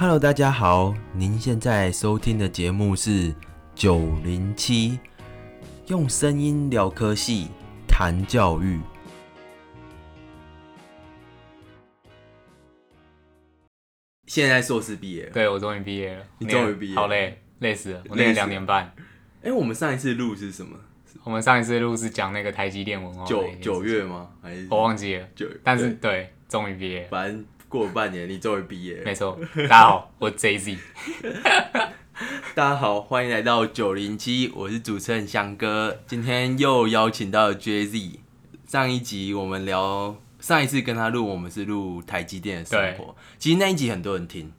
Hello，大家好，您现在收听的节目是九零七，用声音聊科系，谈教育。现在硕士毕业了，对我终于毕业了，你终于毕业好累，累死了，我累死了两年半。哎、我们上一次录是什么？我们上一次录是讲那个台积电文化，九九，月吗？还是我忘记了，九？但是对对，终于毕业了，反正过了半年，你终于毕业了。没错。大家好，我 JZ，大家好，欢迎来到九零七，我是主持人翔哥。今天又邀请到了 JZ。上一集我们聊，上一次跟他录，我们是录台积电的生活。其实那一集很多人听，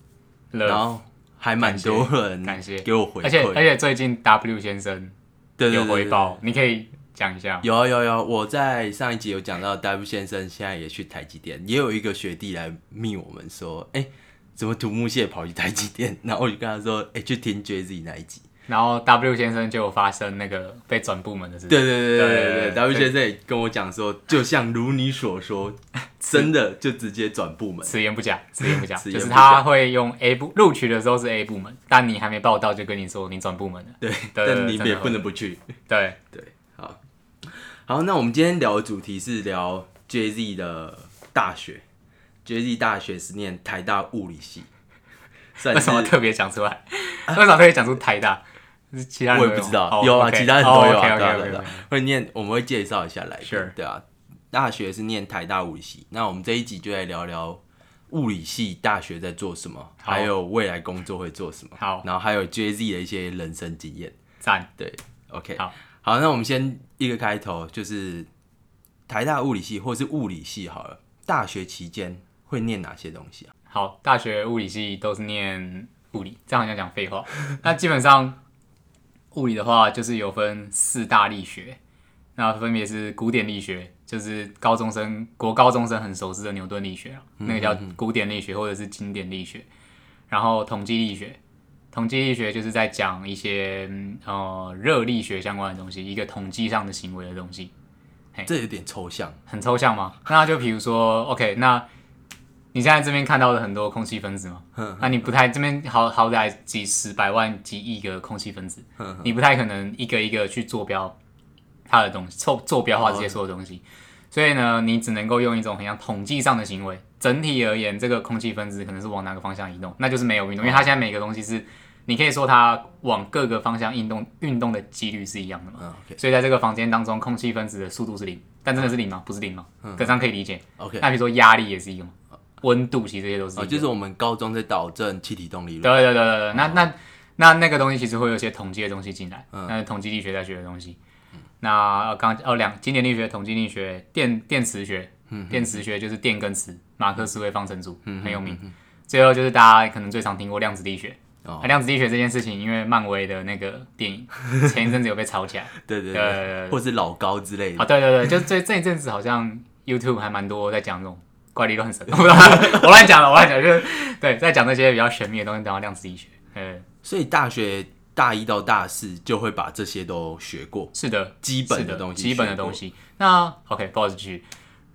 然乐，后还蛮多人感谢给我回而且而。且最近 W 先生有回报，你可以讲一下，有啊有有，我在上一集有讲到 W 先生，现在也去台积电，也有一个学弟来密我们说，哎，怎么土木蟹跑去台积电？然后我就跟他说，哎，去听 JZ 那一集。然后 W 先生就发生那个被转部门的事。对对对对对对，W 先生也跟我讲说，就像如你所说，真的就直接转部门。此言不假，此言不假，就是他会用 A 部录取的时候是 A 部门，但你还没报到，就跟你说你转部门了。对，但你也不能不去。对对。好，那我们今天聊的主题是聊 JZ 的大学。JZ 大学是念台大物理系，算什么特别讲出来？为什么特别讲出台大？其他人我也不知道，哦有啊其他人都有啊，哦对啊 OK，OK，OK，会念，我们会介绍一下来宾。Sure 对啊，大学是念台大物理系，那我们这一集就来聊聊物理系大学在做什么，好。还有未来工作会做什么，好。然后还有 JZ 的一些人生经验。赞。对，OK，好，好，那我们先一个开头，就是台大物理系或是物理系好了，大学期间会念哪些东西啊？好，大学物理系都是念物理，这样好像讲废话。那基本上物理的话，就是有分四大力学，那分别是古典力学，就是高中生国高中生很熟知的牛顿力学啊那个叫古典力学或者是经典力学。然后统计力学，统计力学就是在讲一些嗯呃热力学相关的东西，一个统计上的行为的东西。这有点抽象，很抽象吗？那就比如说，OK，那你现在这边看到的很多空气分子嘛，那你不太这边好好歹几十百万几亿个空气分子，你不太可能一个一个去坐标它的东西，坐坐标化这些所有东西，所以呢，你只能够用一种很像统计上的行为，整体而言，这个空气分子可能是往哪个方向移动，那就是没有运动，因为它现在每个东西是。你可以说它往各个方向运动，运动的几率是一样的嘛？所以在这个房间当中，空气分子的速度是零，但真的是零吗？不是零吗？这样可以理解。OK，那比如说压力也是一个嘛，温度其实这些都是一哦，就是我们高中在导正气体动力论，对对对对对，那那那那个东西其实会有一些统计的东西进来，嗯那是统计力学在学的东西。那呃刚哦两经典力学、统计力学、电电磁学，嗯电磁学就是电跟磁，马克思韦方程组很有名。最后就是大家可能最常听过量子力学。量子力学这件事情，因为漫威的那个电影 前一阵子有被炒起来。对对对对对，对或是老高之类的啊，的，对对对，就这这一阵子好像 YouTube 还蛮多在讲这种怪力乱神，我不知道我乱讲了，我乱讲，就是对，在讲那些比较神秘的东西，讲到量子力学。呃，所以大学大一到大四就会把这些都学过，是的，基本的东西基本的东西。那 OK，不好意思，继续。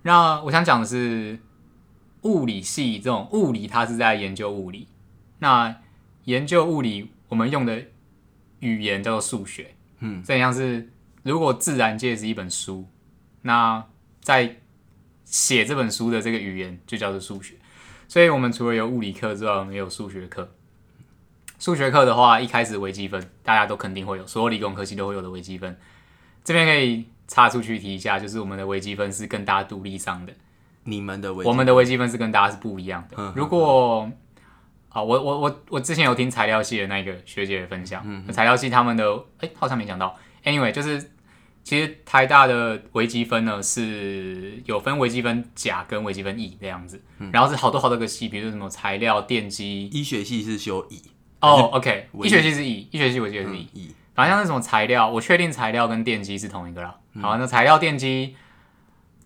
那我想讲的是物理系这种物理，它是在研究物理。那研究物理，我们用的语言叫做数学。嗯，这样是如果自然界是一本书，那在写这本书的这个语言就叫做数学。所以我们除了有物理课之外，我们也有数学课。数学课的话，一开始微积分大家都肯定会有，所有理工科系都会有的微积分。这边可以插出去提一下，就是我们的微积分是跟大家独立上的，你们的微我们的微积分是跟大家是不一样的嗯。如果啊，我我我我之前有听材料系的那个学姐的分享，嗯材料系他们的哎、好像没讲到。Anyway，就是其实台大的微积分呢是有分微积分甲跟微积分乙这样子，嗯然后是好多好多个系，比如说什么材料、电机。医学系是修乙，哦，OK，微医学系是乙，医学系我记得是乙。乙，反正像那种材料，我确定材料跟电机是同一个啦。嗯好，那材料、电机，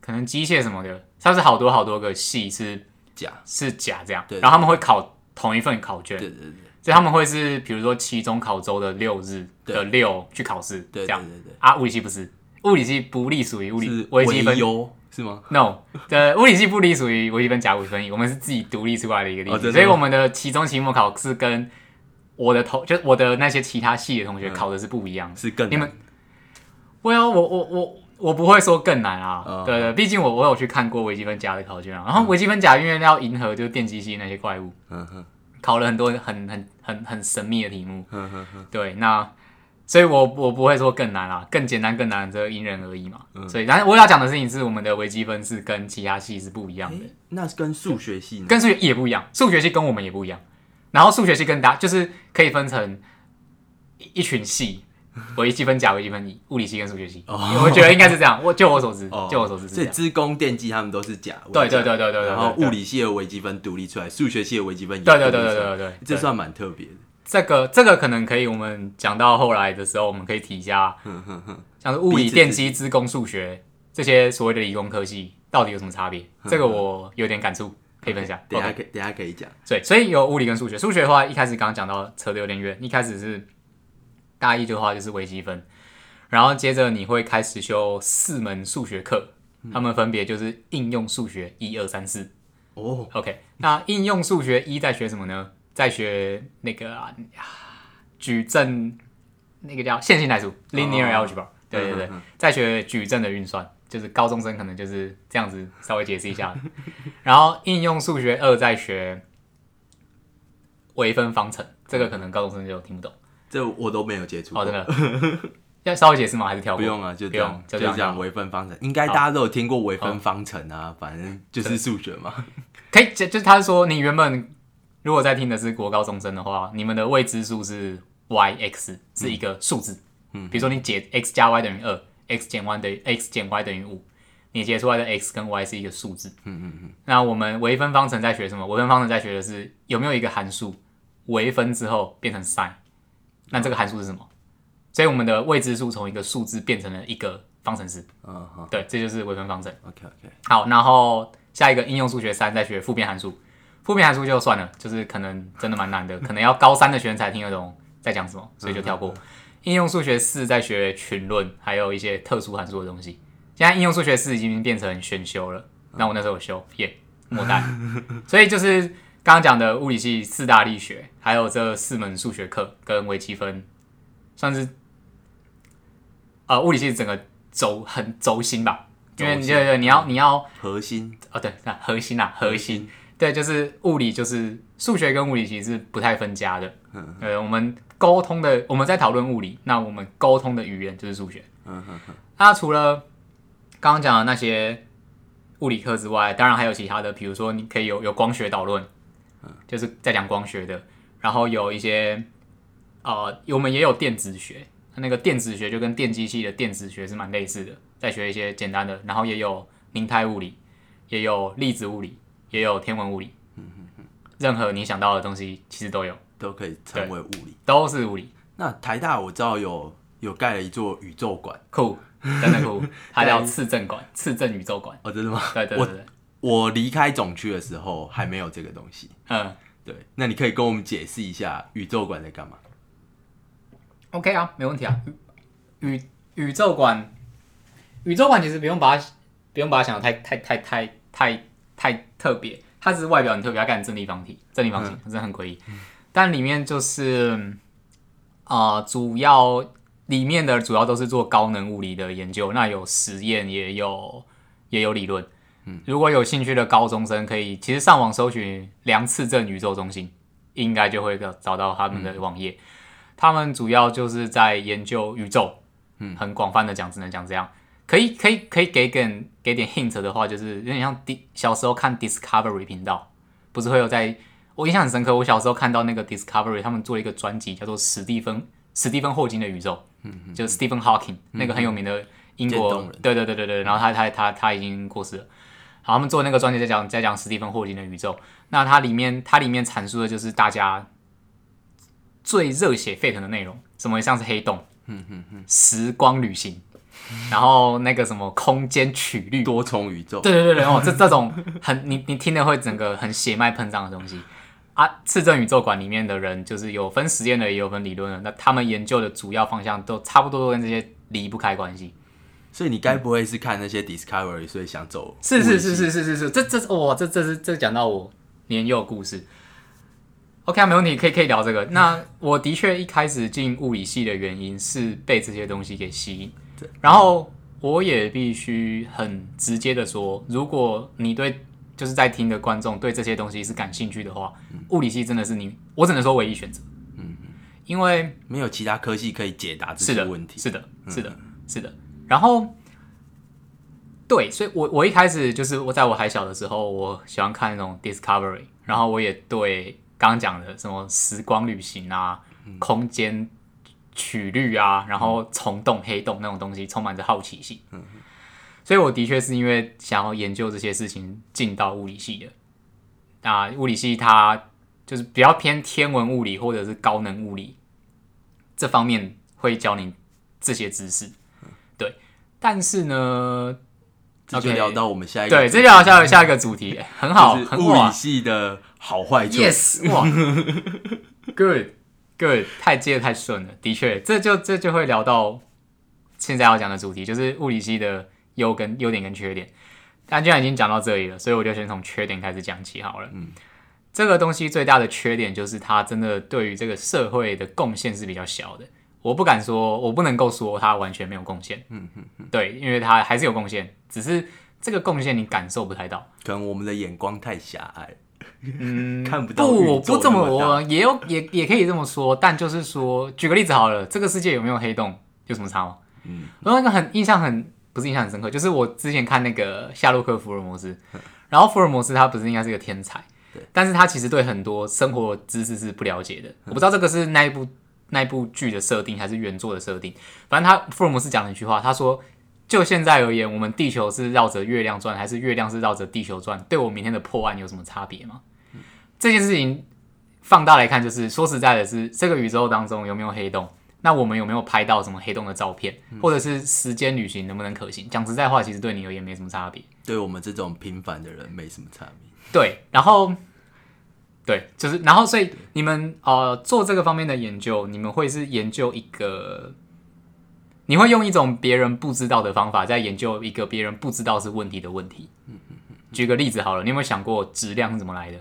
可能机械什么的，它是好多好多个系是甲，是甲这样，对然后他们会考同一份考卷，对对对。所以他们会是比如说期中考周的六日的六去考试，这样。对对，啊，物理系不是，物理系不隶属于物理是微积分。优是吗？No，的物理系不隶属于微积分甲微分乙，我们是自己独立出来的一个例子，所以我们的期中、期末考试跟我的同，就是我的那些其他系的同学考的是不一样的。是更你们我有我我我我不会说更难啊，哦对对，毕竟我我有去看过微积分甲的考卷啊，然后微积分甲因为要迎合就是电机系那些怪物，嗯哼考了很多很很很很神秘的题目，哼哼哼，对，那所以我我不会说更难啊，更简单更难，这因人而异嘛。嗯所以，但是我要讲的事情是，我们的微积分是跟其他系是不一样的，诶那跟数学系呢？跟数学也不一样，数学系跟我们也不一样。然后数学系跟大就是可以分成一一群系，微积分甲、微积分乙，物理系跟数学系。我觉得应该是这样，我就我所知，哦就我所知是这所以样。资工、电机他们都是假，对微甲对对对对对，然后对物理系的微积分独立出来，数学系的微积分也对对对独立出来对对对对，这算蛮特别的。这个这个可能可以，我们讲到后来的时候，我们可以提一下，像是物理、电机、资工、数学这些所谓的理工科系到底有什么差别？这个我有点感触，可以分享。等一下可以等一下可以讲。对，所以有物理跟数学。数学的话，一开始刚刚讲到扯得有点远，一开始是大一的话就是微积分，然后接着你会开始修四门数学课，他们分别就是应用数学一二三四。哦，OK，那应用数学一在学什么呢？在学那个啊矩阵，那个叫线性代数 （linear algebra）、对对对，在学矩阵的运算，就是高中生可能就是这样子稍微解释一下。然后应用数学二在学微分方程，这个可能高中生就听不懂。这我都没有接触过。哦，真的 要稍微解释吗？还是跳过？不用啊，就不这样用，就这样就这样微分方程，应该大家都有听过微分方程啊，反正就是数学嘛。可以，就就是他说你原本如果在听的是国高中生的话，你们的未知数是 y x 是一个数字，嗯，比如说你解 x 加 y 等于二，x 减 y 等于 x 减 y 等于五，你解出来的 x 跟 y 是一个数字，嗯嗯嗯。那我们微分方程在学什么？微分方程在学的是有没有一个函数微分之后变成 sin，那这个函数是什么？所以我们的未知数从一个数字变成了一个方程式，嗯好对，这就是微分方程。，OK OK，好，然后下一个应用数学三在学复变函数，复变函数就算了，就是可能真的蛮难的，可能要高三的学生才听得懂在讲什么，所以就跳过。应用数学四在学群论，还有一些特殊函数的东西。现在应用数学四已经变成选修了，那我那时候有修，耶、末代。所以就是刚刚讲的物理系四大力学，还有这四门数学课跟微积分，算是呃物理系整个轴很轴心吧。因为对对对，你要你要核心。哦，对，那核心啊，核心，对，就是物理，就是数学跟物理其实是不太分家的。嗯，呃，我们沟通的，我们在讨论物理，那我们沟通的语言就是数学。嗯哼哼，那除了刚刚讲的那些物理课之外，当然还有其他的，比如说你可以有有光学导论，就是在讲光学的，然后有一些呃，我们也有电子学，那个电子学就跟电机系的电子学是蛮类似的，再学一些简单的，然后也有凝态物理，也有粒子物理，也有天文物理，任何你想到的东西其实都有，都可以成为物理。都是物理，那台大我知道有有盖了一座宇宙馆。酷，真的酷，它叫 次振馆，次振宇宙馆，哦，真的吗？对对对对，我离开总区的时候还没有这个东西。嗯。对，那你可以跟我们解释一下宇宙馆在干嘛？OK 啊，没问题啊。宇宇宇宙馆，宇宙馆其实不用把它不用把它想的太太太太太太特别，它只是外表很特别，它干正立方体，正立方形，真的很诡异。但里面就是啊、呃主要里面的主要都是做高能物理的研究，那有实验，也有也有理论。嗯，如果有兴趣的高中生，可以其实上网搜寻梁次正宇宙中心，应该就会找找到他们的网页。他们主要就是在研究宇宙，嗯，很广泛的讲，只能讲这样。可以，可以，可以给点给点 hint 的话，就是有点像 D 小时候看 Discovery 频道，不是会有在，我印象很深刻。我小时候看到那个 Discovery，他们做了一个专辑叫做史蒂芬史蒂芬霍金的宇宙，嗯就是 Stephen Hawking、那个很有名的英国对对对对对，然后他他他他已经过世了。好，他们做那个专辑在讲在讲史蒂芬霍金的宇宙，那它里面它里面阐述的就是大家最热血沸腾的内容，什么像是黑洞，嗯嗯嗯，时光旅行，然后那个什么空间曲率，多重宇宙。对对对对，哦，这这种很你你听的会整个很血脉喷张的东西。啊。次正宇宙馆里面的人就是有分实验的，也有分理论的，那他们研究的主要方向都差不多都跟这些离不开关系。所以你该不会是看那些 Discovery，所以想走？是是是是是是是，这这哇，这这是这讲到我年幼故事。OK，没问题，可以可以聊这个。那我的确一开始进物理系的原因是被这些东西给吸引，然后我也必须很直接的说，如果你对就是在听的观众对这些东西是感兴趣的话，物理系真的是你，我只能说唯一选择。嗯嗯，因为没有其他科系可以解答这些问题。是的，是的，是的。然后，对，所以我我一开始就是我在我还小的时候，我喜欢看那种 Discovery，然后我也对。刚刚讲的什么时光旅行啊、空间曲率啊，然后虫洞、黑洞那种东西，充满着好奇心。嗯，所以我的确是因为想要研究这些事情进到物理系的。啊，物理系它就是比较偏天文物理或者是高能物理这方面会教你这些知识。对，但是呢，这就聊到我们下一个，对，这就聊下下一个主题，很好，很物理系的。好坏，yes，哇，good，good，太接的太顺了，的确，这就这就会聊到现在要讲的主题，就是物理系的优跟优点跟缺点。但既然已经讲到这里了，所以我就先从缺点开始讲起好了。嗯，这个东西最大的缺点就是它真的对于这个社会的贡献是比较小的。我不敢说，我不能够说他完全没有贡献。嗯嗯嗯，对，因为他还是有贡献，只是这个贡献你感受不太到，可能我们的眼光太狭隘。嗯，看不到。不，不这么，我也有，也也可以这么说。但就是说，举个例子好了，这个世界有没有黑洞，有什么差吗？嗯，我那个很印象很不是印象很深刻，就是我之前看那个夏洛克福尔摩斯，然后福尔摩斯他不是应该是个天才，对，但是他其实对很多生活知识是不了解的。我不知道这个是那一部那部剧的设定还是原作的设定。反正他福尔摩斯讲了一句话，他说。就现在而言，我们地球是绕着月亮转，还是月亮是绕着地球转？对我明天的破案有什么差别吗？这件事情放大来看，就是说实在的，是这个宇宙当中有没有黑洞？那我们有没有拍到什么黑洞的照片？或者是时间旅行能不能可行？讲实在话，其实对你而言没什么差别。对我们这种平凡的人没什么差别。对，然后对，就是然后，所以你们呃做这个方面的研究，你们会是研究一个。你会用一种别人不知道的方法，在研究一个别人不知道是问题的问题。举个例子好了，你有没有想过质量是怎么来的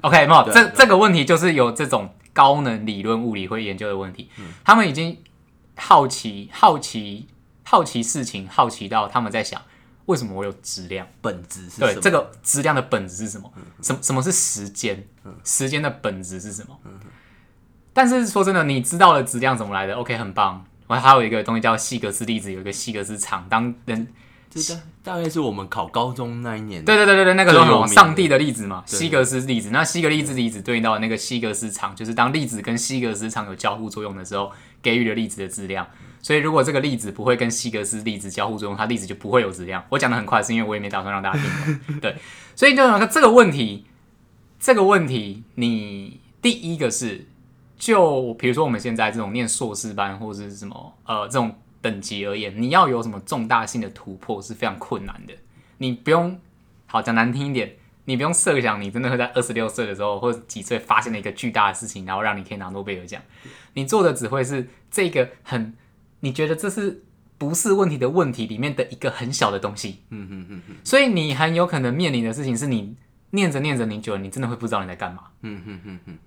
？OK，没有，这这个问题就是有这种高能理论物理会研究的问题。他们已经好奇、好奇、好奇事情，好奇到他们在想，为什么我有质量？本质是对这个质量的本质是什么？什什么是时间？时间的本质是什么？但是说真的，你知道了质量怎么来的？OK，很棒。我还有一个东西叫希格斯粒子，有一个希格斯场。当人，这大概是我们考高中那一年。对对对对对，那个什么上帝的粒子嘛，希格斯粒子。那希格粒子粒子对应到那个希格斯场，就是当粒子跟希格斯场有交互作用的时候，给予了粒子的质量。所以如果这个粒子不会跟希格斯粒子交互作用，它粒子就不会有质量。我讲的很快，是因为我也没打算让大家听。对，所以就这个问题，这个问题，你第一个是。就比如说我们现在这种念硕士班或者是什么呃这种等级而言，你要有什么重大性的突破是非常困难的。你不用好讲难听一点，你不用设想你真的会在二十六岁的时候或者几岁发现了一个巨大的事情，然后让你可以拿诺贝尔奖。你做的只会是这个很你觉得这是不是问题的问题里面的一个很小的东西。嗯嗯嗯嗯。所以你很有可能面临的事情是你念着念着你久了，你真的会不知道你在干嘛。嗯嗯嗯嗯。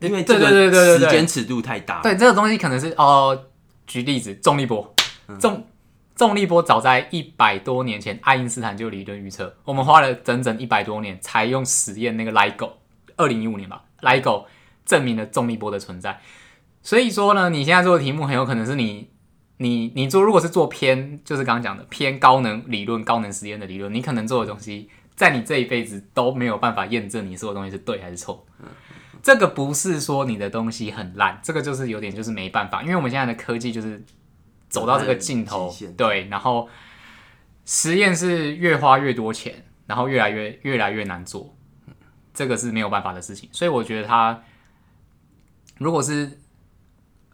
因为这个时间尺度太大，对这个东西可能是哦，举例子，重力波，重重力波早在一百多年前，爱因斯坦就理论预测，我们花了整整一百多年才用实验那个 LIGO，二零一五年吧，LIGO 证明了重力波的存在。所以说呢，你现在做的题目很有可能是你你你做，如果是做偏，就是刚刚讲的偏高能理论、高能实验的理论，你可能做的东西，在你这一辈子都没有办法验证你说的东西是对还是错。这个不是说你的东西很烂，这个就是有点就是没办法，因为我们现在的科技就是走到这个尽头，对，然后实验是越花越多钱，然后越来越越来越难做，这个是没有办法的事情。所以我觉得他如果是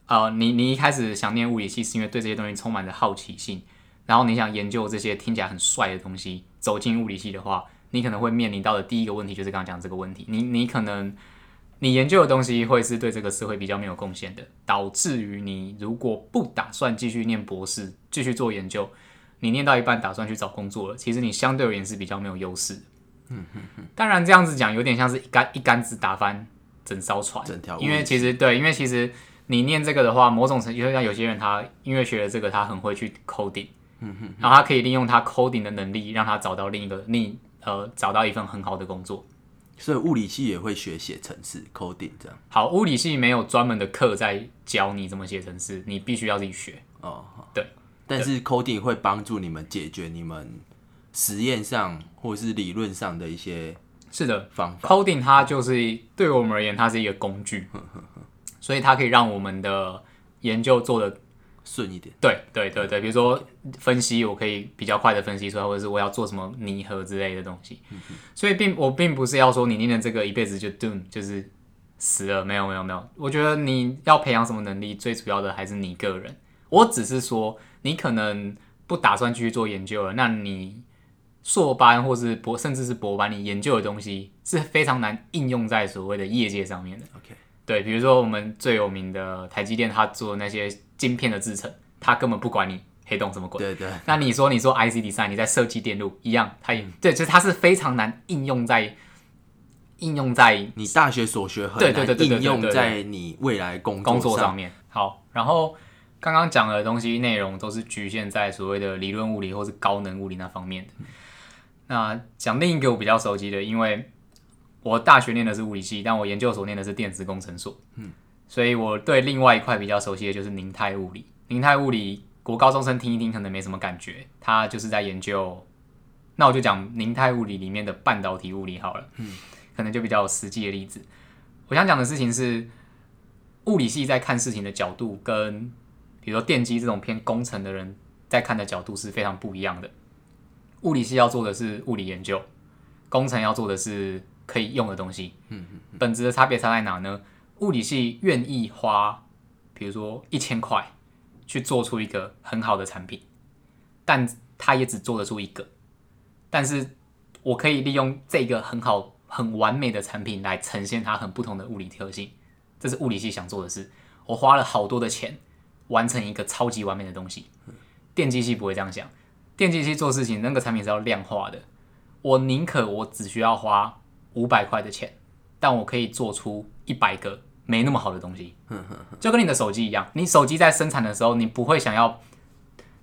呃，你你一开始想念物理系是因为对这些东西充满着好奇心，然后你想研究这些听起来很帅的东西，走进物理系的话，你可能会面临到的第一个问题就是刚刚讲这个问题，你你可能。你研究的东西会是对这个社会比较没有贡献的，导致于你如果不打算继续念博士，继续做研究，你念到一半打算去找工作了，其实你相对而言是比较没有优势。嗯哼哼。当然这样子讲有点像是一竿一竿子打翻整艘船，整条。因为其实对，因为其实你念这个的话，某种程度就像有些人他因为学了这个，他很会去 coding，嗯哼，然后他可以利用他 coding 的能力，让他找到另一个另呃找到一份很好的工作。所以物理系也会学写程式 coding 这样。好，物理系没有专门的课在教你怎么写程式，你必须要自己学。哦，对。但是 coding 会帮助你们解决你们实验上或是理论上的一些是的方法。coding 它就是对我们而言，它是一个工具，所以它可以让我们的研究做的。顺一点，对对对对，比如说分析，我可以比较快的分析出来，或者是我要做什么拟合之类的东西。所以并我并不是要说你念的这个一辈子就 d o m 就是死了，没有没有没有。我觉得你要培养什么能力，最主要的还是你个人。我只是说，你可能不打算继续做研究了，那你硕班或是博甚至是博班，你研究的东西是非常难应用在所谓的业界上面的。OK，对，比如说我们最有名的台积电，它做那些。晶片的制成，它根本不管你黑洞什么鬼。对对。那你说，你说 IC design，你在设计电路一样，它也对，就是它是非常难应用在应用在你大学所学很难应用在你未来工工作上面。好，然后刚刚讲的东西内容都是局限在所谓的理论物理或是高能物理那方面的。那讲另一个我比较熟悉的，因为我大学念的是物理系，但我研究所念的是电子工程所。嗯。所以我对另外一块比较熟悉的就是宁泰物理。宁泰物理，国高中生听一听可能没什么感觉，它就是在研究。那我就讲宁泰物理里面的半导体物理好了，嗯，可能就比较实际的例子。我想讲的事情是，物理系在看事情的角度，跟比如说电机这种偏工程的人在看的角度是非常不一样的。物理系要做的是物理研究，工程要做的是可以用的东西。嗯嗯，本质的差别差在哪呢？物理系愿意花，比如说一千块去做出一个很好的产品，但他也只做得出一个。但是我可以利用这个很好、很完美的产品来呈现它很不同的物理特性，这是物理系想做的事。我花了好多的钱完成一个超级完美的东西。电机系不会这样想，电机系做事情那个产品是要量化的。我宁可我只需要花五百块的钱。但我可以做出一百个没那么好的东西，就跟你的手机一样。你手机在生产的时候，你不会想要，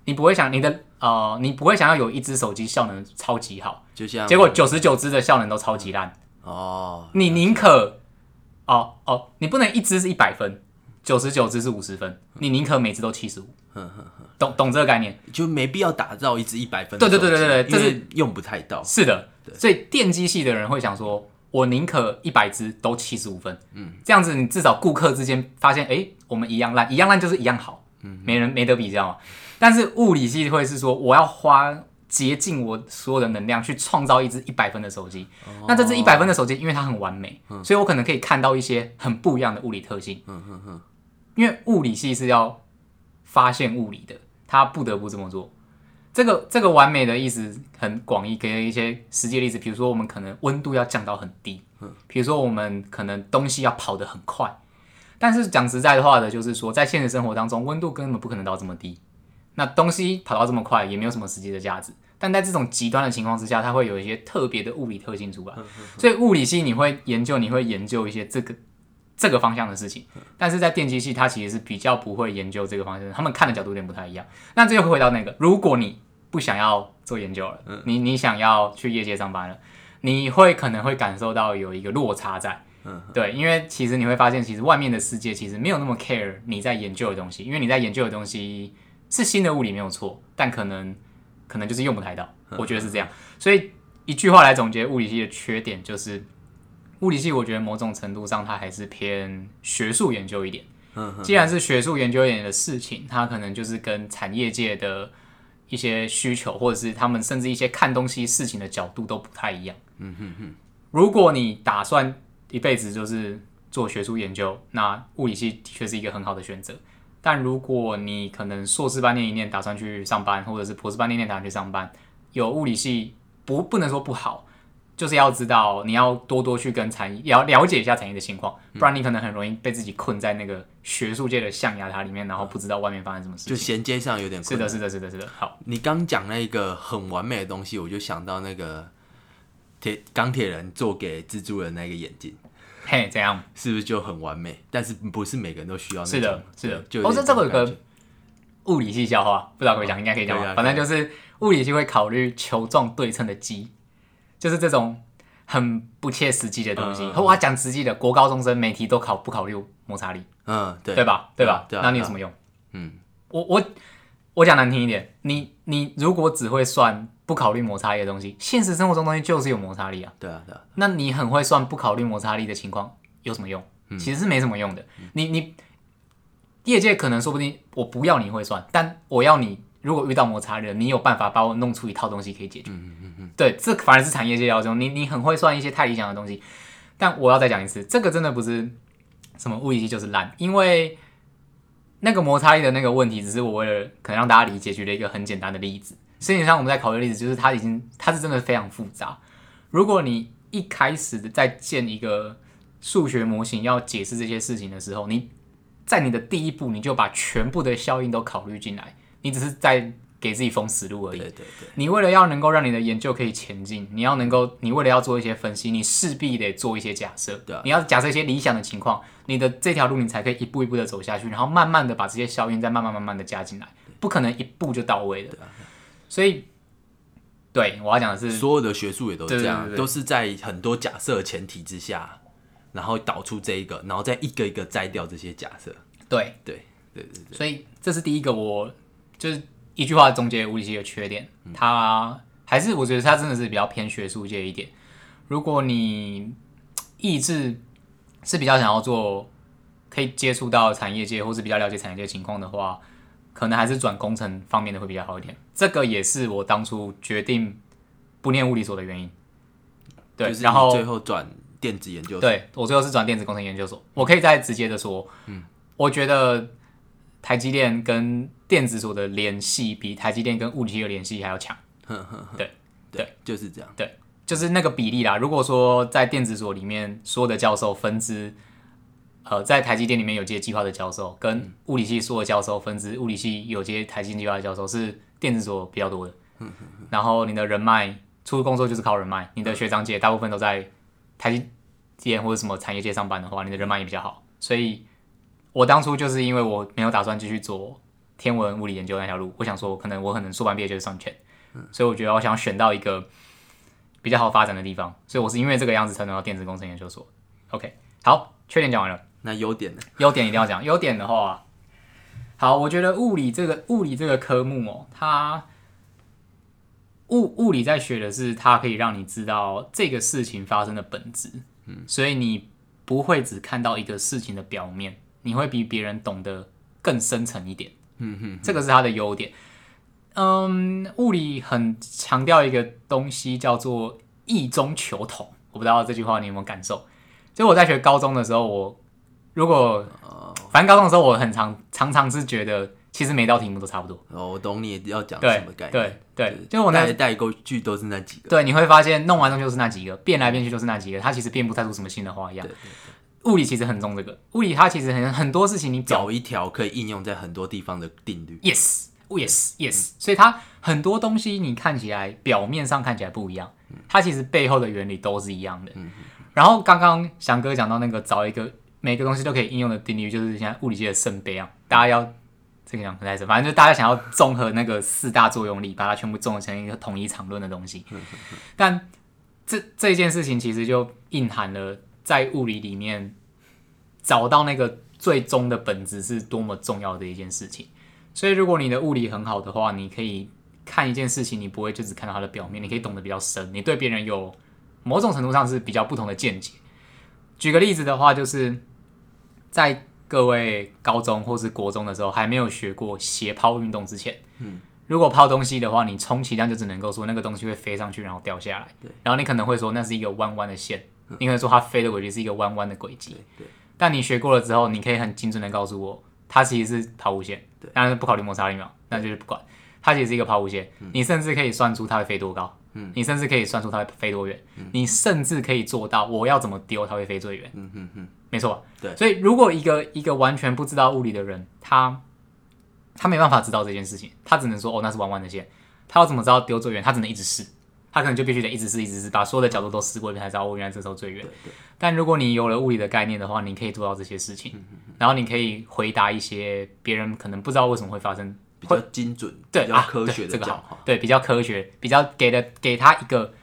你不会想你的呃，你不会想要有一只手机效能超级好，就像结果九十九只的效能都超级烂哦。你宁可哦哦，你不能一只是一百分，九十九只是五十分，你宁可每只都七十五。懂懂这个概念，就没必要打造一只一百分。对对对对对对，这是用不太到。是的，所以电机系的人会想说。我宁可一百只都七十五分，嗯，这样子你至少顾客之间发现，哎，我们一样烂，一样烂就是一样好，嗯，没人没得比较。但是物理系会是说，我要花竭尽我所有的能量去创造一只一百分的手机。那这只一百分的手机，因为它很完美，所以我可能可以看到一些很不一样的物理特性。嗯因为物理系是要发现物理的，他不得不这么做。这个这个完美的意思很广义，给了一些实际例子，比如说我们可能温度要降到很低，嗯，比如说我们可能东西要跑得很快，但是讲实在的话的，就是说在现实生活当中，温度根本不可能到这么低，那东西跑到这么快也没有什么实际的价值，但在这种极端的情况之下，它会有一些特别的物理特性出来，所以物理系你会研究，你会研究一些这个。这个方向的事情，但是在电机系，它其实是比较不会研究这个方向，他们看的角度有点不太一样。那这又回到那个，如果你不想要做研究了，你你想要去业界上班了，你会可能会感受到有一个落差在，对，因为其实你会发现，其实外面的世界其实没有那么 care 你在研究的东西，因为你在研究的东西是新的物理没有错，但可能可能就是用不太到，我觉得是这样。所以一句话来总结物理系的缺点就是。物理系，我觉得某种程度上它还是偏学术研究一点。嗯，既然是学术研究一点的事情，它可能就是跟产业界的一些需求，或者是他们甚至一些看东西事情的角度都不太一样。嗯哼哼。如果你打算一辈子就是做学术研究，那物理系的确是一个很好的选择。但如果你可能硕士班念一念，打算去上班，或者是博士班念念打算去上班，有物理系不不能说不好。就是要知道你要多多去跟产业要了解一下产业的情况，不然你可能很容易被自己困在那个学术界的象牙塔里面，然后不知道外面发生什么事情。就衔接上有点困难。是的，是的，是的，是的。好，你刚讲那个很完美的东西，我就想到那个铁钢铁人做给蜘蛛人那个眼镜，嘿，怎样？是不是就很完美？但是不是每个人都需要那种？是的，是的。就哦，这这个有个个物理系笑话，不知道可以讲，应该可以讲反正就是物理系会考虑球状对称的基，就是这种很不切实际的东西。嗯嗯嗯我要讲实际的，国高中生每题都考不考虑摩擦力，嗯，对对吧？对吧？那你有什么用？嗯，我我我讲难听一点，你你如果只会算不考虑摩擦力的东西，现实生活中东西就是有摩擦力啊。对啊，对啊，那你很会算不考虑摩擦力的情况有什么用？嗯其实是没什么用的。你你业界可能说不定我不要你会算，但我要你如果遇到摩擦力了，你有办法把我弄出一套东西可以解决。嗯嗯嗯对，这反而是产业界要求你你很会算一些太理想的东西。但我要再讲一次，这个真的不是什么物理系就是烂，因为那个摩擦力的那个问题，只是我为了可能让大家理解，举了一个很简单的例子。实际上我们在考虑的例子就是它已经它是真的非常复杂。如果你一开始在建一个数学模型要解释这些事情的时候，你在你的第一步你就把全部的效应都考虑进来，你只是在给自己封死路而已。对对对，你为了要能够让你的研究可以前进，你要能够，你为了要做一些分析，你势必得做一些假设。对啊你要假设一些理想的情况，你的这条路你才可以一步一步的走下去，然后慢慢的把这些效应再慢慢慢慢的加进来，不可能一步就到位的。啊所以，对我要讲的是，所有的学术也都这样，都是在很多假设的前提之下，然后导出这一个，然后再一个一个摘掉这些假设。对，对对对对，所以这是第一个我就是一句话总结物理系的缺点，它还是我觉得它真的是比较偏学术界一点。如果你意志是比较想要做，可以接触到产业界或是比较了解产业界情况的话，可能还是转工程方面的会比较好一点。这个也是我当初决定不念物理所的原因。对，就是然后最后转电子研究所，对我最后是转电子工程研究所，我可以再直接的说，嗯，我觉得台积电跟电子所的联系比台积电跟物理系的联系还要强，对对，就是这样。对就是那个比例啦。如果说在电子所里面所有的教授分支，呃，在台积电里面有接计划的教授，跟物理系所有教授分支，物理系有接台积电计划的教授是电子所比较多的。然后你的人脉，出入工作就是靠人脉，你的学长姐大部分都在台积电或者什么产业界上班的话，你的人脉也比较好。所以我当初就是因为我没有打算继续做天文物理研究那条路，我想说可能我可能硕班毕业就是上圈，所以我觉得我想选到一个比较好发展的地方，所以我是因为这个样子才能到电子工程研究所。OK，好，缺点讲完了。那优点呢？优点一定要讲。优点的话，好，我觉得物理这个物理这个科目哦，它物物理在学的是它可以让你知道这个事情发生的本质，嗯，所以你不会只看到一个事情的表面，你会比别人懂得更深层一点，嗯哼，这个是它的优点。嗯，物理很强调一个东西叫做异中求同，我不知道这句话你有没有感受？就我在学高中的时候，我如果反正高中的时候，我很常常常是觉得，其实每道题目都差不多。哦，我懂你要讲什么概念。对对，就我那带来带过去都是那几个。对，你会发现弄完东西就是那几个，变来变去就是那几个，它其实变不太出什么新的花样对。物理其实很重这个，物理它其实很很多事情你表找一条可以应用在很多地方的定律。yes yes yes，所以它很多东西你看起来表面上看起来不一样，它其实背后的原理都是一样的。然后刚刚翔哥讲到那个找一个每个东西都可以应用的定律，就是现在物理界的圣杯啊，大家要这个讲不太深，反正就大家想要综合那个四大作用力，把它全部综合成一个统一场论的东西。但这这件事情其实就蕴含了在物理里面找到那个最终的本质是多么重要的一件事情。所以，如果你的物理很好的话，你可以看一件事情，你不会就只看到它的表面，你可以懂得比较深，你对别人有某种程度上是比较不同的见解。举个例子的话，就是在各位高中或是国中的时候还没有学过斜抛运动之前，嗯，如果抛东西的话，你充其量就只能够说那个东西会飞上去，然后掉下来，对，然后你可能会说那是一个弯弯的线，你可能说它飞的轨迹是一个弯弯的轨迹，但你学过了之后，你可以很精准的告诉我，它其实是抛物线。对当然不考虑摩擦力嘛，那就是不管。它其实是一个抛物线，你甚至可以算出它会飞多高，嗯，你甚至可以算出它会飞多远，你甚至可以做到我要怎么丢它会飞最远。嗯嗯嗯，没错。对，所以如果一个一个完全不知道物理的人，他他没办法知道这件事情，他只能说哦那是弯弯的线，他要怎么知道丢最远？他只能一直试，他可能就必须得一直试一直试，把所有的角度都试过一遍才知道哦原来这时候最远。但如果你有了物理的概念的话，你可以做到这些事情，然后你可以回答一些别人可能不知道为什么会发生。比较精准，对，比较科学的讲话，对，比较科学，比较给的给他一个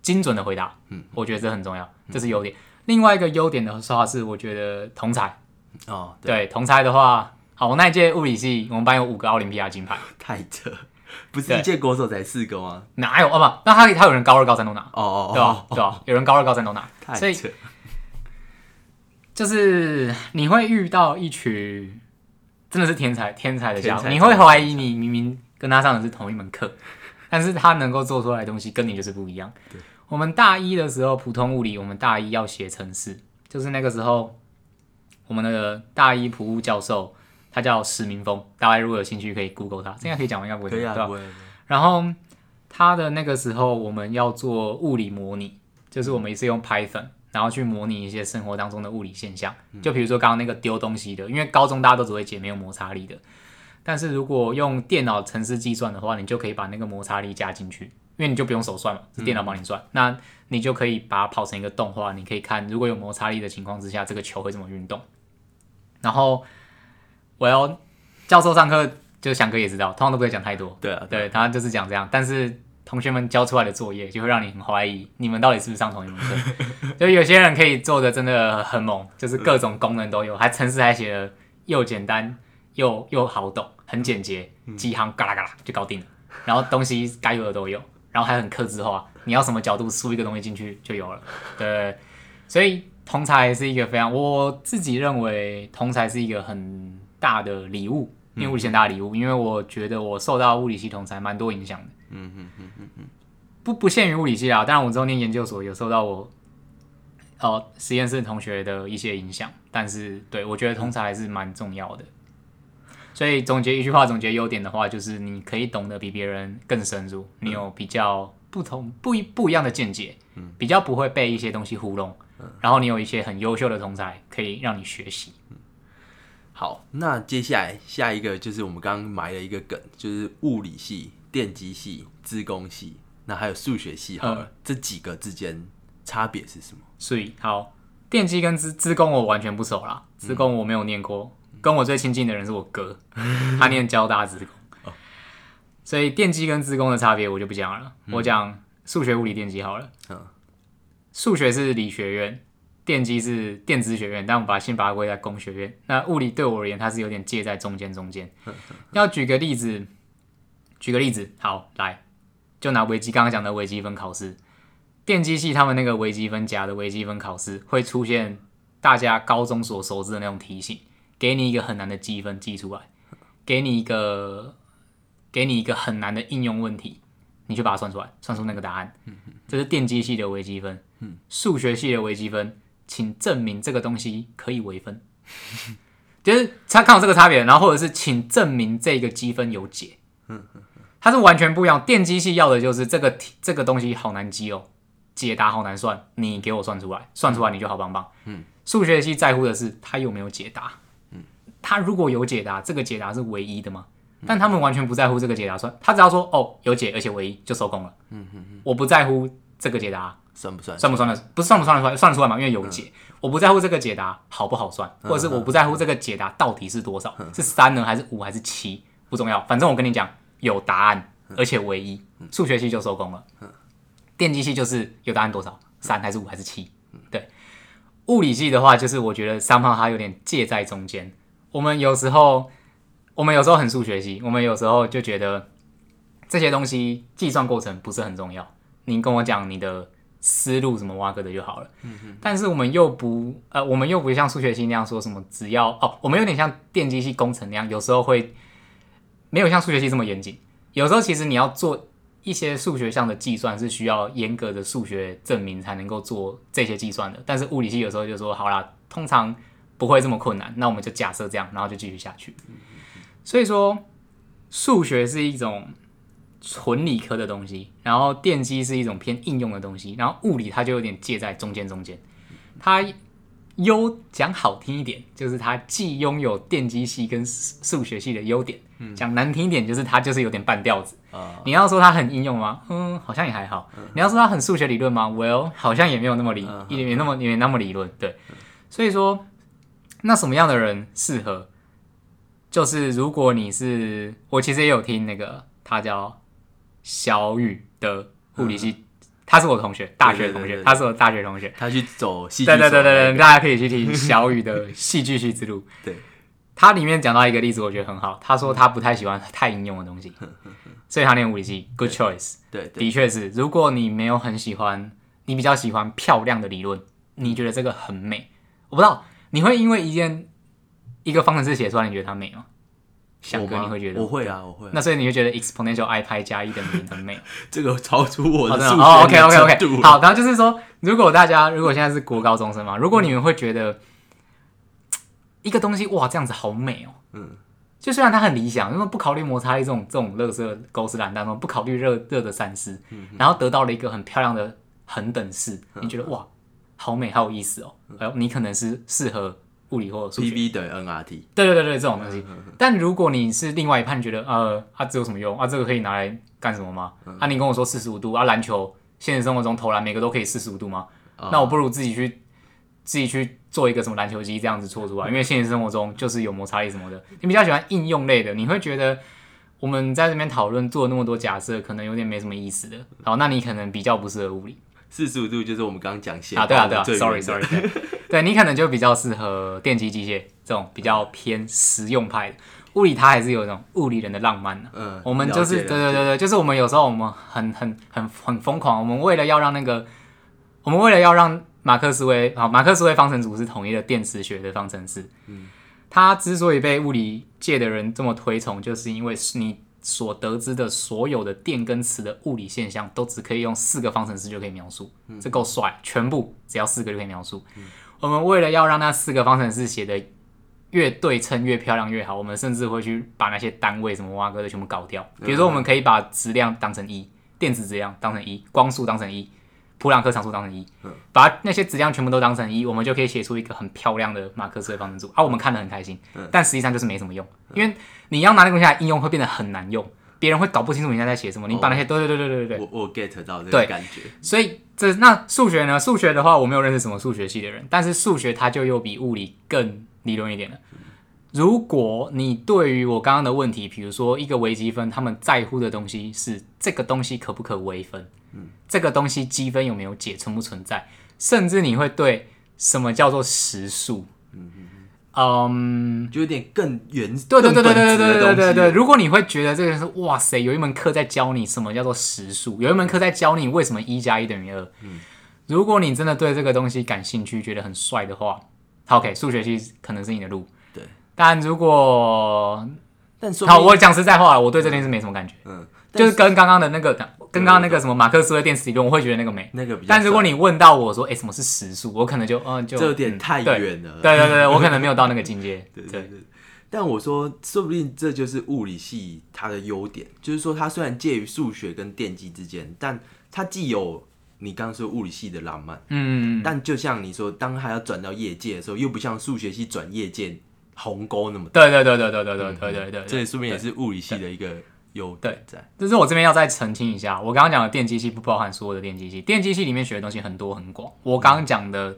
精准的回答，嗯，我觉得这很重要，这是优点。另外一个优点的话是，我觉得同才，哦，对，同才的话，好，我那一届物理系，我们班有五个奥林匹亚金牌，太扯，不是一届国手才四个吗？哪有哦不，那他他有人高二高三都拿，哦哦，对吧？对吧？有人高二高三都拿，所以，就是你会遇到一群。真的是天才，天才的家伙。你会怀疑你明明跟他上的是同一门课，但是他能够做出来的东西跟你就是不一样。我们大一的时候普通物理，我们大一要写程式，就是那个时候我们的大一普物教授，他叫史明峰，大家如果有兴趣可以 Google 他，这样可以讲吗？应该不会，对吧？然后他的那个时候我们要做物理模拟，就是我们一次用 Python。然后去模拟一些生活当中的物理现象，就比如说刚刚那个丢东西的，因为高中大家都只会解没有摩擦力的，但是如果用电脑程式计算的话，你就可以把那个摩擦力加进去，因为你就不用手算了，是电脑帮你算，那你就可以把它跑成一个动画，你可以看如果有摩擦力的情况之下，这个球会怎么运动。然后我要教授上课，就翔哥也知道，通常都不会讲太多，对啊，对他就是讲这样，但是。同学们交出来的作业就会让你很怀疑，你们到底是不是上同一门课？就有些人可以做的真的很猛，就是各种功能都有，还程式还写的又简单又又好懂，很简洁，几行嘎啦嘎啦就搞定了。然后东西该有的都有，然后还很克制化，你要什么角度输一个东西进去就有了。对，所以同才是一个非常，我自己认为同才是一个很大的礼物，因为物理很大的礼物，因为我觉得我受到物理系统才蛮多影响的。嗯嗯嗯嗯嗯，不不限于物理系啊，当然我之后念研究所有受到我哦实验室同学的一些影响，但是对我觉得通才还是蛮重要的。所以总结一句话，总结优点的话，就是你可以懂得比别人更深入，你有比较不同不一不一样的见解，嗯，比较不会被一些东西糊弄，嗯，然后你有一些很优秀的同才可以让你学习。好，那接下来下一个就是我们刚刚埋了一个梗，就是物理系。电机系、资工系，那还有数学系，好了，这几个之间差别是什么？所以，好，电机跟资资工我完全不熟啦，资工我没有念过，跟我最亲近的人是我哥，他念交大资工，所以电机跟资工的差别我就不讲了，我讲数学、物理、电机好了。嗯，数学是理学院，电机是电子学院，但我把先把它归在工学院。那物理对我而言，它是有点介在中间，中间。要举个例子。举个例子，好来，就拿微积刚刚讲的微积分考试，电机系他们那个微积分甲的微积分考试会出现大家高中所熟知的那种题型，给你一个很难的积分记出来，给你一个给你一个很难的应用问题，你就把它算出来，算出那个答案。这是电机系的微积分。数学系的微积分，请证明这个东西可以微分，就是他看到这个差别，然后或者是请证明这个积分有解。它是完全不一样，电机系要的就是这个题，这个东西好难记哦，解答好难算，你给我算出来，算出来你就好棒棒。嗯，数学系在乎的是它有没有解答。嗯，它如果有解答，这个解答是唯一的吗？但他们完全不在乎这个解答算，他只要说哦有解而且唯一就收工了。嗯嗯嗯，我不在乎这个解答算不算，算不算的，不是算不算得出来，算得出来嘛，因为有解。我不在乎这个解答好不好算，或者是我不在乎这个解答到底是多少，是三呢还是五还是七，不重要，反正我跟你讲。有答案，而且唯一数学系就收工了。电机系就是有答案多少，三还是五还是七？对，物理系的话，就是我觉得三胖它有点介在中间。我们有时候，我们有时候很数学系，我们有时候就觉得这些东西计算过程不是很重要。你跟我讲你的思路怎么挖个的就好了。但是我们又不呃，我们又不像数学系那样说什么只要哦，我们有点像电机系工程那样，有时候会。没有像数学系这么严谨，有时候其实你要做一些数学上的计算，是需要严格的数学证明才能够做这些计算的。但是物理系有时候就说，好啦，通常不会这么困难，那我们就假设这样，然后就继续下去。所以说，数学是一种纯理科的东西，然后电机是一种偏应用的东西，然后物理它就有点介在中间中间。它优讲好听一点，就是它既拥有电机系跟数学系的优点；讲难听一点，就是它就是有点半吊子。你要说它很应用吗？嗯，好像也还好。你要说它很数学理论吗？Well，好像也没有那么理，一点没那么也没那么理论。对，所以说，那什么样的人适合？就是如果你是，我其实也有听那个，他叫小雨的物理系，他是我同学，大学同学，他是我大学同学，他去走戏剧，对对对对对，大家可以去听小雨的戏剧系之路。对，他里面讲到一个例子，我觉得很好。他说他不太喜欢太应用的东西，所以他念物理系，good choice。对，的确是。如果你没有很喜欢，你比较喜欢漂亮的理论，你觉得这个很美，我不知道你会因为一件。一个方程式写出来，你觉得它美吗？想哥，你会觉得？我会啊，我会。那所以你会觉得 exponential i 派加一等于零很美？这个超出我的数学 OK OK OK。好，然后就是说，如果大家如果现在是国高中生嘛，如果你们会觉得一个东西哇这样子好美哦，嗯，就虽然它很理想，因为不考虑摩擦力这种这种乐色狗屎懒当中，不考虑热热的三思，然后得到了一个很漂亮的恒等式，你觉得哇好美，好有意思哦，哎呦，你可能是适合。物理或者数学，P V 等于 N R T，对对对对，这种东西。但如果你是另外一半，觉得呃，啊，这有什么用？啊，这个可以拿来干什么吗？啊，你跟我说四十五度啊，篮球现实生活中投篮每个都可以四十五度吗？那我不如自己去自己去做一个什么篮球机这样子做出来，因为现实生活中就是有摩擦力什么的。你比较喜欢应用类的，你会觉得我们在这边讨论做那么多假设，可能有点没什么意思的。好，那你可能比较不适合物理。四十五度就是我们刚刚讲线啊，对啊对啊，sorry sorry，对 你可能就比较适合电机机械这种比较偏实用派的，物理它还是有一种物理人的浪漫呢。嗯，我们就是对对对对，就是我们有时候我们很很很很疯狂，我们为了要让那个，我们为了要让马克思韦啊马克思韦方程组是统一的电磁学的方程式，嗯，它之所以被物理界的人这么推崇，就是因为是你。所得知的所有的电跟磁的物理现象，都只可以用四个方程式就可以描述，这够帅！全部只要四个就可以描述。我们为了要让那四个方程式写的越对称、越漂亮越好，我们甚至会去把那些单位什么挖哥的全部搞掉。比如说，我们可以把质量当成一，电子质量当成一，光速当成一。普朗克常数当成一，把那些质量全部都当成一，我们就可以写出一个很漂亮的马克思韦方程组啊！我们看得很开心，但实际上就是没什么用，因为你要拿那个东西来应用，会变得很难用，别人会搞不清楚你现在在写什么。你把那些对对对对对对，我我 get 到这个感觉。所以这那数学呢？数学的话，我没有认识什么数学系的人，但是数学它就又比物理更理论一点了。如果你对于我刚刚的问题，比如说一个微积分，他们在乎的东西是这个东西可不可微分？这个东西积分有没有解，存不存在？甚至你会对什么叫做实数，嗯嗯就有点更原对对对对对对对对对。如果你会觉得这个是哇塞，有一门课在教你什么叫做实数，有一门课在教你为什么一加一等于二。嗯，如果你真的对这个东西感兴趣，觉得很帅的话，OK，数学系可能是你的路。对，但如果但好，我讲实在话，我对这件事没什么感觉。嗯。就是跟刚刚的那个，跟刚刚那个什么马克思韦电磁理论，我会觉得那个美。那个比较。但如果你问到我说，哎，什么是时速？我可能就，嗯，就这有点太远了。对对对，我可能没有到那个境界。对对对。但我说，说不定这就是物理系它的优点，就是说它虽然介于数学跟电机之间，但它既有你刚刚说物理系的浪漫，嗯，但就像你说，当它要转到业界的时候，又不像数学系转业界鸿沟那么。对对对对对对对对对对。这说明也是物理系的一个。有对在，就是我这边要再澄清一下，我刚刚讲的电机系不包含所有的电机系，电机系里面学的东西很多很广，我刚刚讲的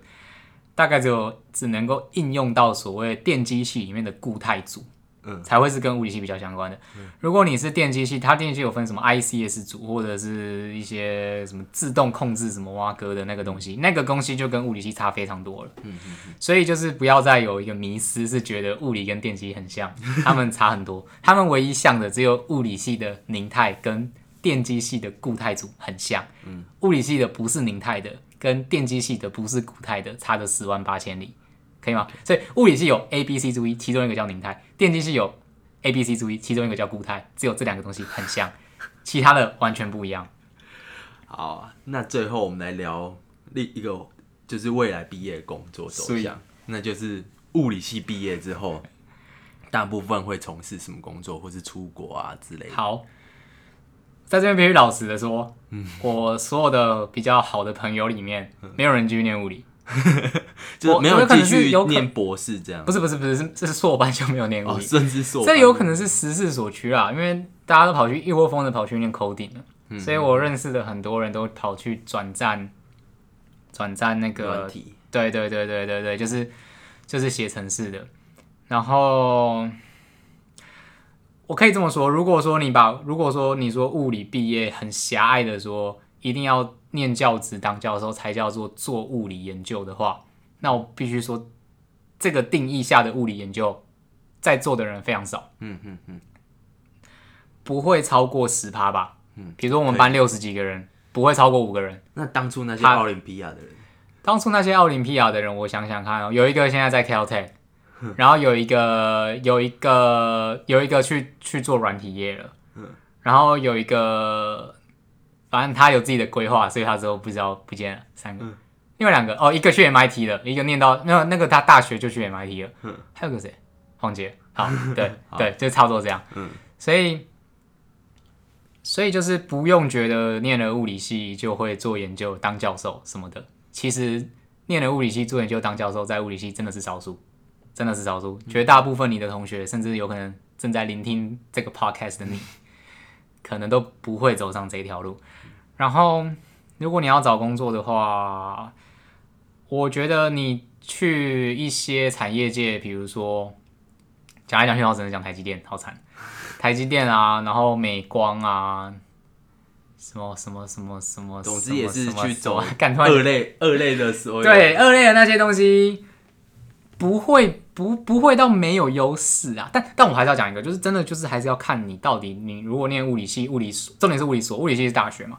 大概就只能够应用到所谓电机系里面的固态组。嗯，才会是跟物理系比较相关的。如果你是电机系，它电机系有分什么 ICS 组，或者是一些什么自动控制什么挖哥的那个东西，那个东西就跟物理系差非常多了。嗯嗯所以就是不要再有一个迷思，是觉得物理跟电机很像，他们差很多。他们唯一像的只有物理系的凝态跟电机系的固态组很像。嗯，物理系的不是凝态的，跟电机系的不是固态的，差的十万八千里。可以吗？所以物理系有 A、B、C 注意，其中一个叫凝态；电机系有 A、B、C 注意，其中一个叫固态。只有这两个东西很像，其他的完全不一样。好，那最后我们来聊另一个，就是未来毕业工作走向，那就是物理系毕业之后，大部分会从事什么工作，或是出国啊之类的。好，在这边必须老实的说，我所有的比较好的朋友里面，没有人继续念物理，就是没有有可继续能是有念博士这样不。是不是不是，是这是硕班就没有念过哦，甚至硕这班有可能是时势所趋啦，因为大家都跑去一窝蜂的跑去念 coding 了，嗯所以我认识的很多人都跑去转战转战那个，对对对对对对，就是就是写程式的。然后我可以这么说，如果说你把如果说你说物理毕业很狭隘的说，一定要念教职当教授才叫做做物理研究的话，那我必须说，这个定义下的物理研究，在座的人非常少，嗯嗯嗯，不会超过十趴吧。嗯，比如说我们班六十几个人，不会超过五个人。那当初那些他奥林匹亚的人，当初那些奥林匹亚的人，我想想看哦，有一个现在在 Caltech，然后有一个有一个有一个去去做软体业了，然后有一个反正他有自己的规划，所以他之后不知道不见了三个，另外两个哦，一个去 MIT 了，一个念到那那个他大学就去 MIT 了，还有个谁黄杰，好，对对，就差不多这样，嗯所以。所以就是不用觉得念了物理系就会做研究、当教授什么的。其实念了物理系做研究、当教授，在物理系真的是少数，真的是少数。绝大部分你的同学，甚至有可能正在聆听这个 podcast 的你，可能都不会走上这条路。然后，如果你要找工作的话，我觉得你去一些产业界，比如说讲来讲去，我只能讲台积电，好惨。台积电啊，然后美光啊，什么什么什么什么，总之也是去走 干突然二类二类的所有，对二类的那些东西，不会不不会到没有优势啊。但但我还是要讲一个，就是真的就是还是要看你到底你如果念物理系，物理所重点是物理所，物理系是大学嘛，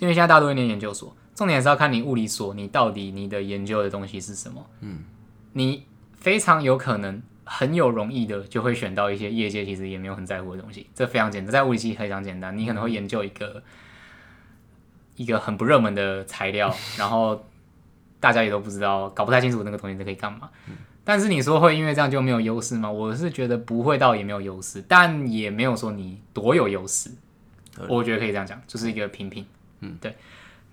因为现在大家都会念研究所，重点是要看你物理所你到底你的研究的东西是什么。嗯，你非常有可能。很有容易的就会选到一些业界其实也没有很在乎的东西，这非常简单，在物理系非常简单。你可能会研究一个一个很不热门的材料，然后大家也都不知道，搞不太清楚那个东西可以干嘛。但是你说会因为这样就没有优势吗？我是觉得不会到也没有优势，但也没有说你多有优势。我觉得可以这样讲，就是一个平平。嗯，对。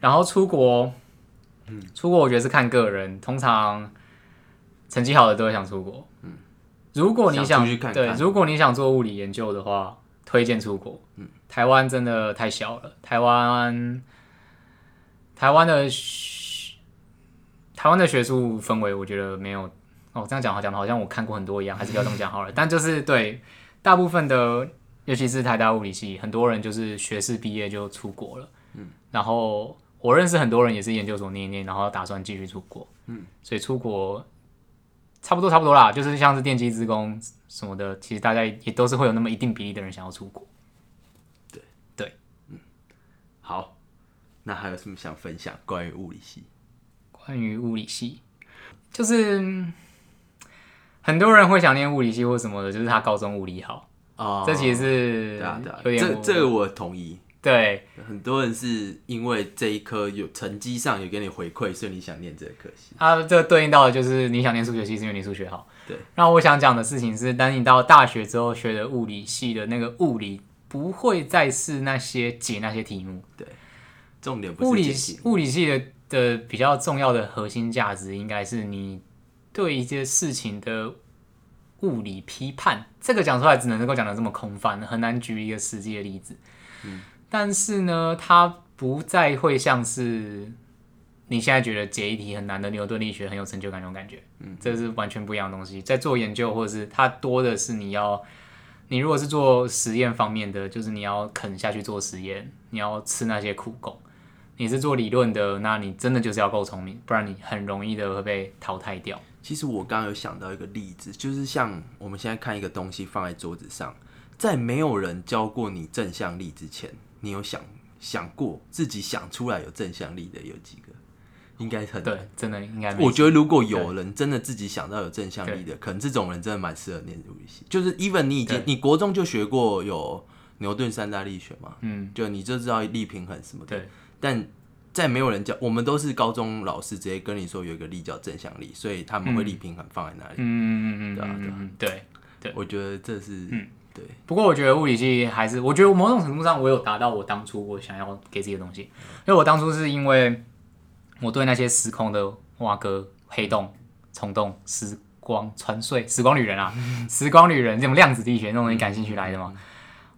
然后出国，嗯，出国我觉得是看个人，通常成绩好的都会想出国。嗯。如果你想对，如果你想做物理研究的话，推荐出国。嗯，台湾真的太小了，台湾台湾的学台湾的学术氛围，我觉得没有哦。这样讲好讲的好像我看过很多一样，还是不要这么讲好了。但就是对大部分的，尤其是台大物理系，很多人就是学士毕业就出国了。嗯，然后我认识很多人也是研究所念一念，然后打算继续出国。嗯，所以出国。差不多差不多啦，就是像是电机职工什么的，其实大家也都是会有那么一定比例的人想要出国。对对，嗯好，那还有什么想分享关于物理系？关于物理系，就是嗯很多人会想念物理系或什么的，就是他高中物理好，哦，这其实是对啊对这这个我同意。对很多人是因为这一科有成绩上有给你回馈，所以你想念这个科系。啊，这对应到的就是你想念数学系是因为你数学好。对，那我想讲的事情是，当你到大学之后学的物理系的那个物理，不会再是那些解那些题目。对重点不物理是解题物理系的的比较重要的核心价值，应该是你对一些事情的物理批判。这个讲出来只能够讲的这么空泛，很难举一个实际的例子。嗯，但是呢，它不再会像是你现在觉得解一题很难的牛顿力学很有成就感那种感觉。嗯，这是完全不一样的东西。在做研究，或者是它多的是你要。你如果是做实验方面的，就是你要啃下去做实验，你要吃那些苦工。你是做理论的，那你真的就是要够聪明，不然你很容易的会被淘汰掉。其实我刚刚有想到一个例子，就是像我们现在看一个东西放在桌子上，在没有人教过你正向力之前，你有想想过自己想出来有正向力的有几个？应该很对，真的应该没我觉得如果有人真的自己想到有正向力的，可能这种人真的蛮适合念物理系。就是 even 你已经你国中就学过有牛顿三大力学嘛，嗯，就你就知道力平衡什么的。对，但在没有人教，我们都是高中老师直接跟你说有一个力叫正向力，所以他们会力平衡放在那里。嗯嗯嗯嗯对啊对啊对我觉得这是嗯对，不过我觉得物理系还是，我觉得某种程度上我有达到我当初我想要给自己的东西，因为我当初是因为我对那些时空的蛙哥、黑洞、虫洞、时光穿碎、时光旅人啊、时光旅人这种量子力学那种东西感兴趣来的嘛。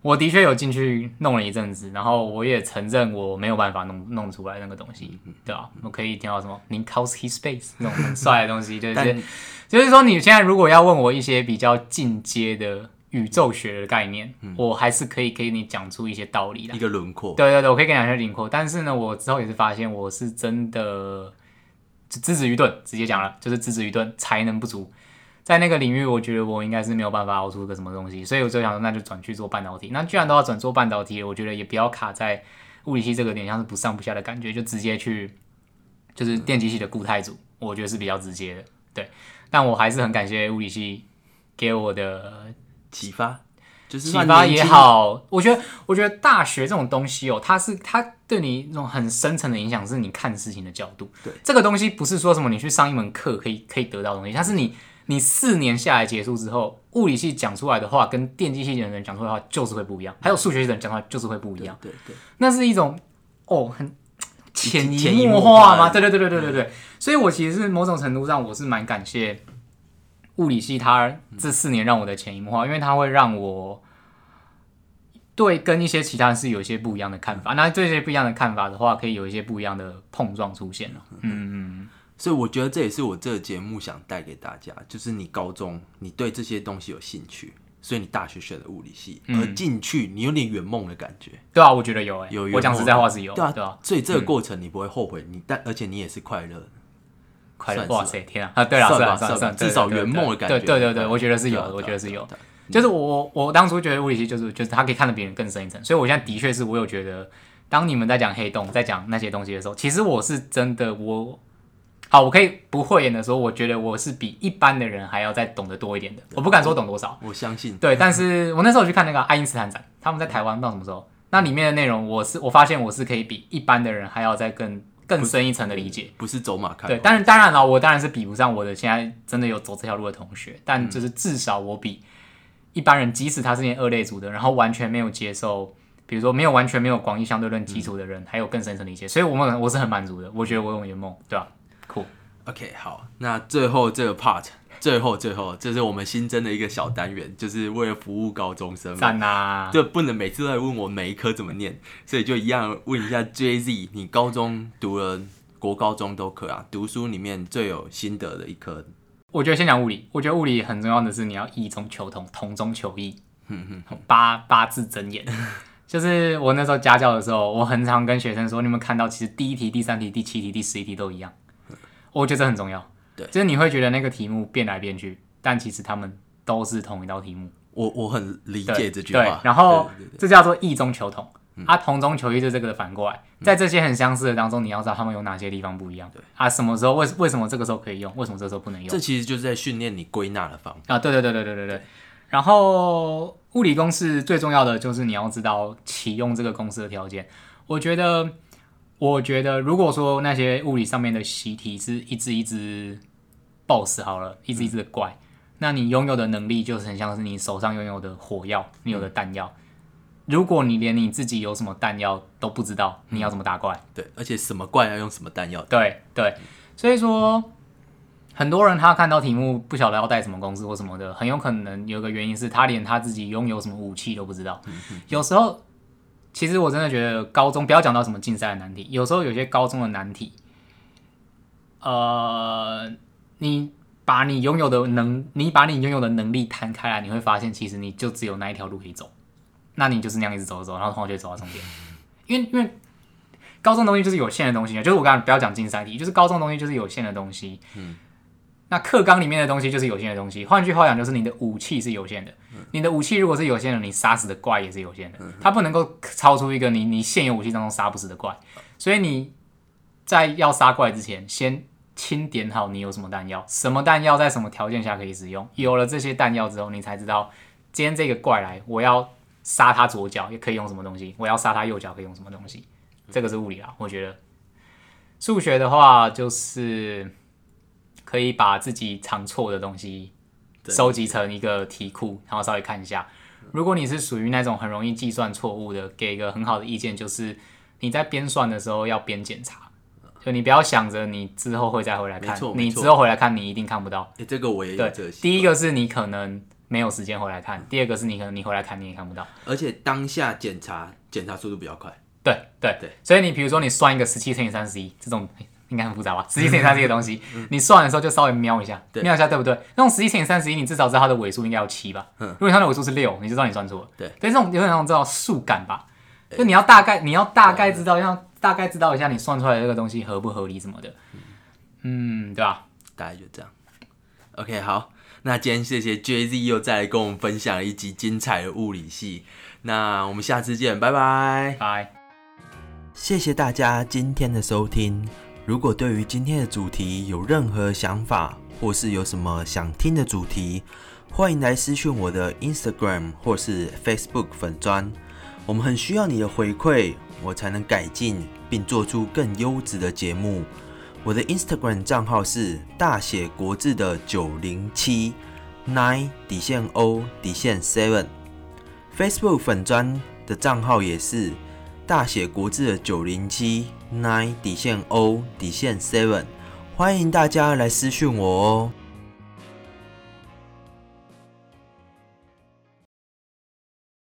我的确有进去弄了一阵子，然后我也承认我没有办法弄弄出来那个东西，对吧？我可以听到什么 Minkowski space 那种很帅的东西，就是 就是说你现在如果要问我一些比较进阶的宇宙学的概念，我还是可以给你讲出一些道理的，一个轮廓。对对对，我可以给你讲一些轮廓。但是呢，我之后也是发现我是真的资质愚钝，直接讲了就是资质愚钝，才能不足。在那个领域，我觉得我应该是没有办法熬出个什么东西，所以我就想说，那就转去做半导体。那既然都要转做半导体，我觉得也不要卡在物理系这个点，像是不上不下的感觉，就直接去就是电机系的固态组，我觉得是比较直接的。对，但我还是很感谢物理系给我的启发，就是启发也好。我觉得，我觉得大学这种东西哦，它是它对你一种很深层的影响，是你看事情的角度。对，这个东西不是说什么你去上一门课可以可以得到东西，它是你。你四年下来结束之后，物理系讲出来的话跟电机系的人讲出来的话就是会不一样，还有数学系的人讲出来就是会不一样。对对，那是一种哦很潜移默化吗？对对对对对对对。所以我其实是某种程度上我是蛮感谢物理系它这四年让我的潜移默化，因为它会让我对跟一些其他人是有一些不一样的看法。那这些不一样的看法的话，可以有一些不一样的碰撞出现了。嗯嗯。所以我觉得这也是我这个节目想带给大家，就是你高中你对这些东西有兴趣，所以你大学选的物理系，而进去你有点圆梦的感觉。对啊，我觉得有哎，有。我讲实在话是有。对啊，对啊。所以这个过程你不会后悔，你但而且你也是快乐，快乐。哇塞，天啊！啊，对了，算了算了算，至少圆梦的感觉。对对对对，我觉得是有，我觉得是有。就是我我当初觉得物理系就是就是他可以看得比人更深一层，所以我现在的确是我有觉得，当你们在讲黑洞，在讲那些东西的时候，其实我是真的我。好，我可以不会演的时候，我觉得我是比一般的人还要再懂得多一点的。我不敢说懂多少，我相信。对，但是我那时候去看那个爱因斯坦展，他们在台湾到什么时候？那里面的内容，我是我发现我是可以比一般的人还要再更更深一层的理解。不是走马看。对，当然当然了，我当然是比不上我的现在真的有走这条路的同学，但就是至少我比一般人，即使他是念二类组的，然后完全没有接受，比如说没有完全没有广义相对论基础的人，还有更深层理解。所以，我们我是很满足的。我觉得我有圆梦，对吧？酷。OK，好，那最后这个 part，最后最后，这是我们新增的一个小单元，就是为了服务高中生。赞呐！就不能每次都来问我每一科怎么念，所以就一样问一下 JZ，你高中读了国高中都可啊？读书里面最有心得的一科？我觉得先讲物理，我觉得物理很重要的是你要异中求同，同中求异。八八字真言，就是我那时候家教的时候，我很常跟学生说，你们看到其实第一题、第三题、第七题、第十一题都一样。我觉得这很重要，对，就是你会觉得那个题目变来变去，但其实他们都是同一道题目。我我很理解这句话。对，然后这叫做异中求同，啊，同中求异就这个的反过来，在这些很相似的当中，你要知道他们有哪些地方不一样。对，啊，什么时候为为什么这个时候可以用，为什么这时候不能用？这其实就是在训练你归纳的方法。啊，对对对对对对对。然后物理公式最重要的就是你要知道启用这个公式的条件。我觉得。我觉得，如果说那些物理上面的习题是一只一只 boss 好了，一只一只的怪，那你拥有的能力就是很像是你手上拥有的火药，你有的弹药。如果你连你自己有什么弹药都不知道，你要怎么打怪？对，而且什么怪要用什么弹药？对对，所以说很多人他看到题目不晓得要带什么公式或什么的，很有可能有个原因是他连他自己拥有什么武器都不知道。有时候。其实我真的觉得高中不要讲到什么竞赛的难题，有时候有些高中的难题，呃，你把你拥有的能，你把你拥有的能力摊开来，你会发现其实你就只有那一条路可以走，那你就是那样一直走走，然后同学走到终点。因为因为高中东西就是有限的东西就是我刚刚不要讲竞赛题，就是高中东西就是有限的东西。嗯。那课纲里面的东西就是有限的东西，换句话讲，就是你的武器是有限的。你的武器如果是有限的，你杀死的怪也是有限的，它不能够超出一个你你现有武器当中杀不死的怪。所以你在要杀怪之前，先清点好你有什么弹药，什么弹药在什么条件下可以使用。有了这些弹药之后，你才知道今天这个怪来，我要杀他左脚也可以用什么东西，我要杀他右脚可以用什么东西。这个是物理啊，我觉得数学的话就是。可以把自己常错的东西收集成一个题库，然后稍微看一下。如果你是属于那种很容易计算错误的，给一个很好的意见，就是你在边算的时候要边检查，就你不要想着你之后会再回来看，你之后回来看你一定看不到。哎、这个我也有对这个，第一个是你可能没有时间回来看，第二个是你可能你回来看你也看不到。而且当下检查检查速度比较快。对对对，所以你比如说你算一个十七乘以三十一这种。应该很复杂吧？十七乘以三十一的东西，你算的时候就稍微瞄一下，瞄一下对不对？那种十七乘以三十一，你至少知道它的尾数应该有七吧？嗯如果它的尾数是六，你就知道你算错了。对，但这种有点那种知道数感吧？就你要大概，你要大概知道，要大概知道一下你算出来的这个东西合不合理什么的。嗯，对吧？大概就这样。OK，好，那今天谢谢 JZ 又再来跟我们分享了一集精彩的物理系，那我们下次见，拜拜。拜。谢谢大家今天的收听。如果对于今天的主题有任何想法，或是有什么想听的主题，欢迎来私讯我的 Instagram 或是 Facebook 粉砖。我们很需要你的回馈，我才能改进并做出更优质的节目。我的 Instagram 账号是大写国字的九零七 nine 底线 O 底线 seven，Facebook 粉砖的账号也是大写国字的九零七 nine 底线 O 底线 seven，欢迎大家来私讯我哦。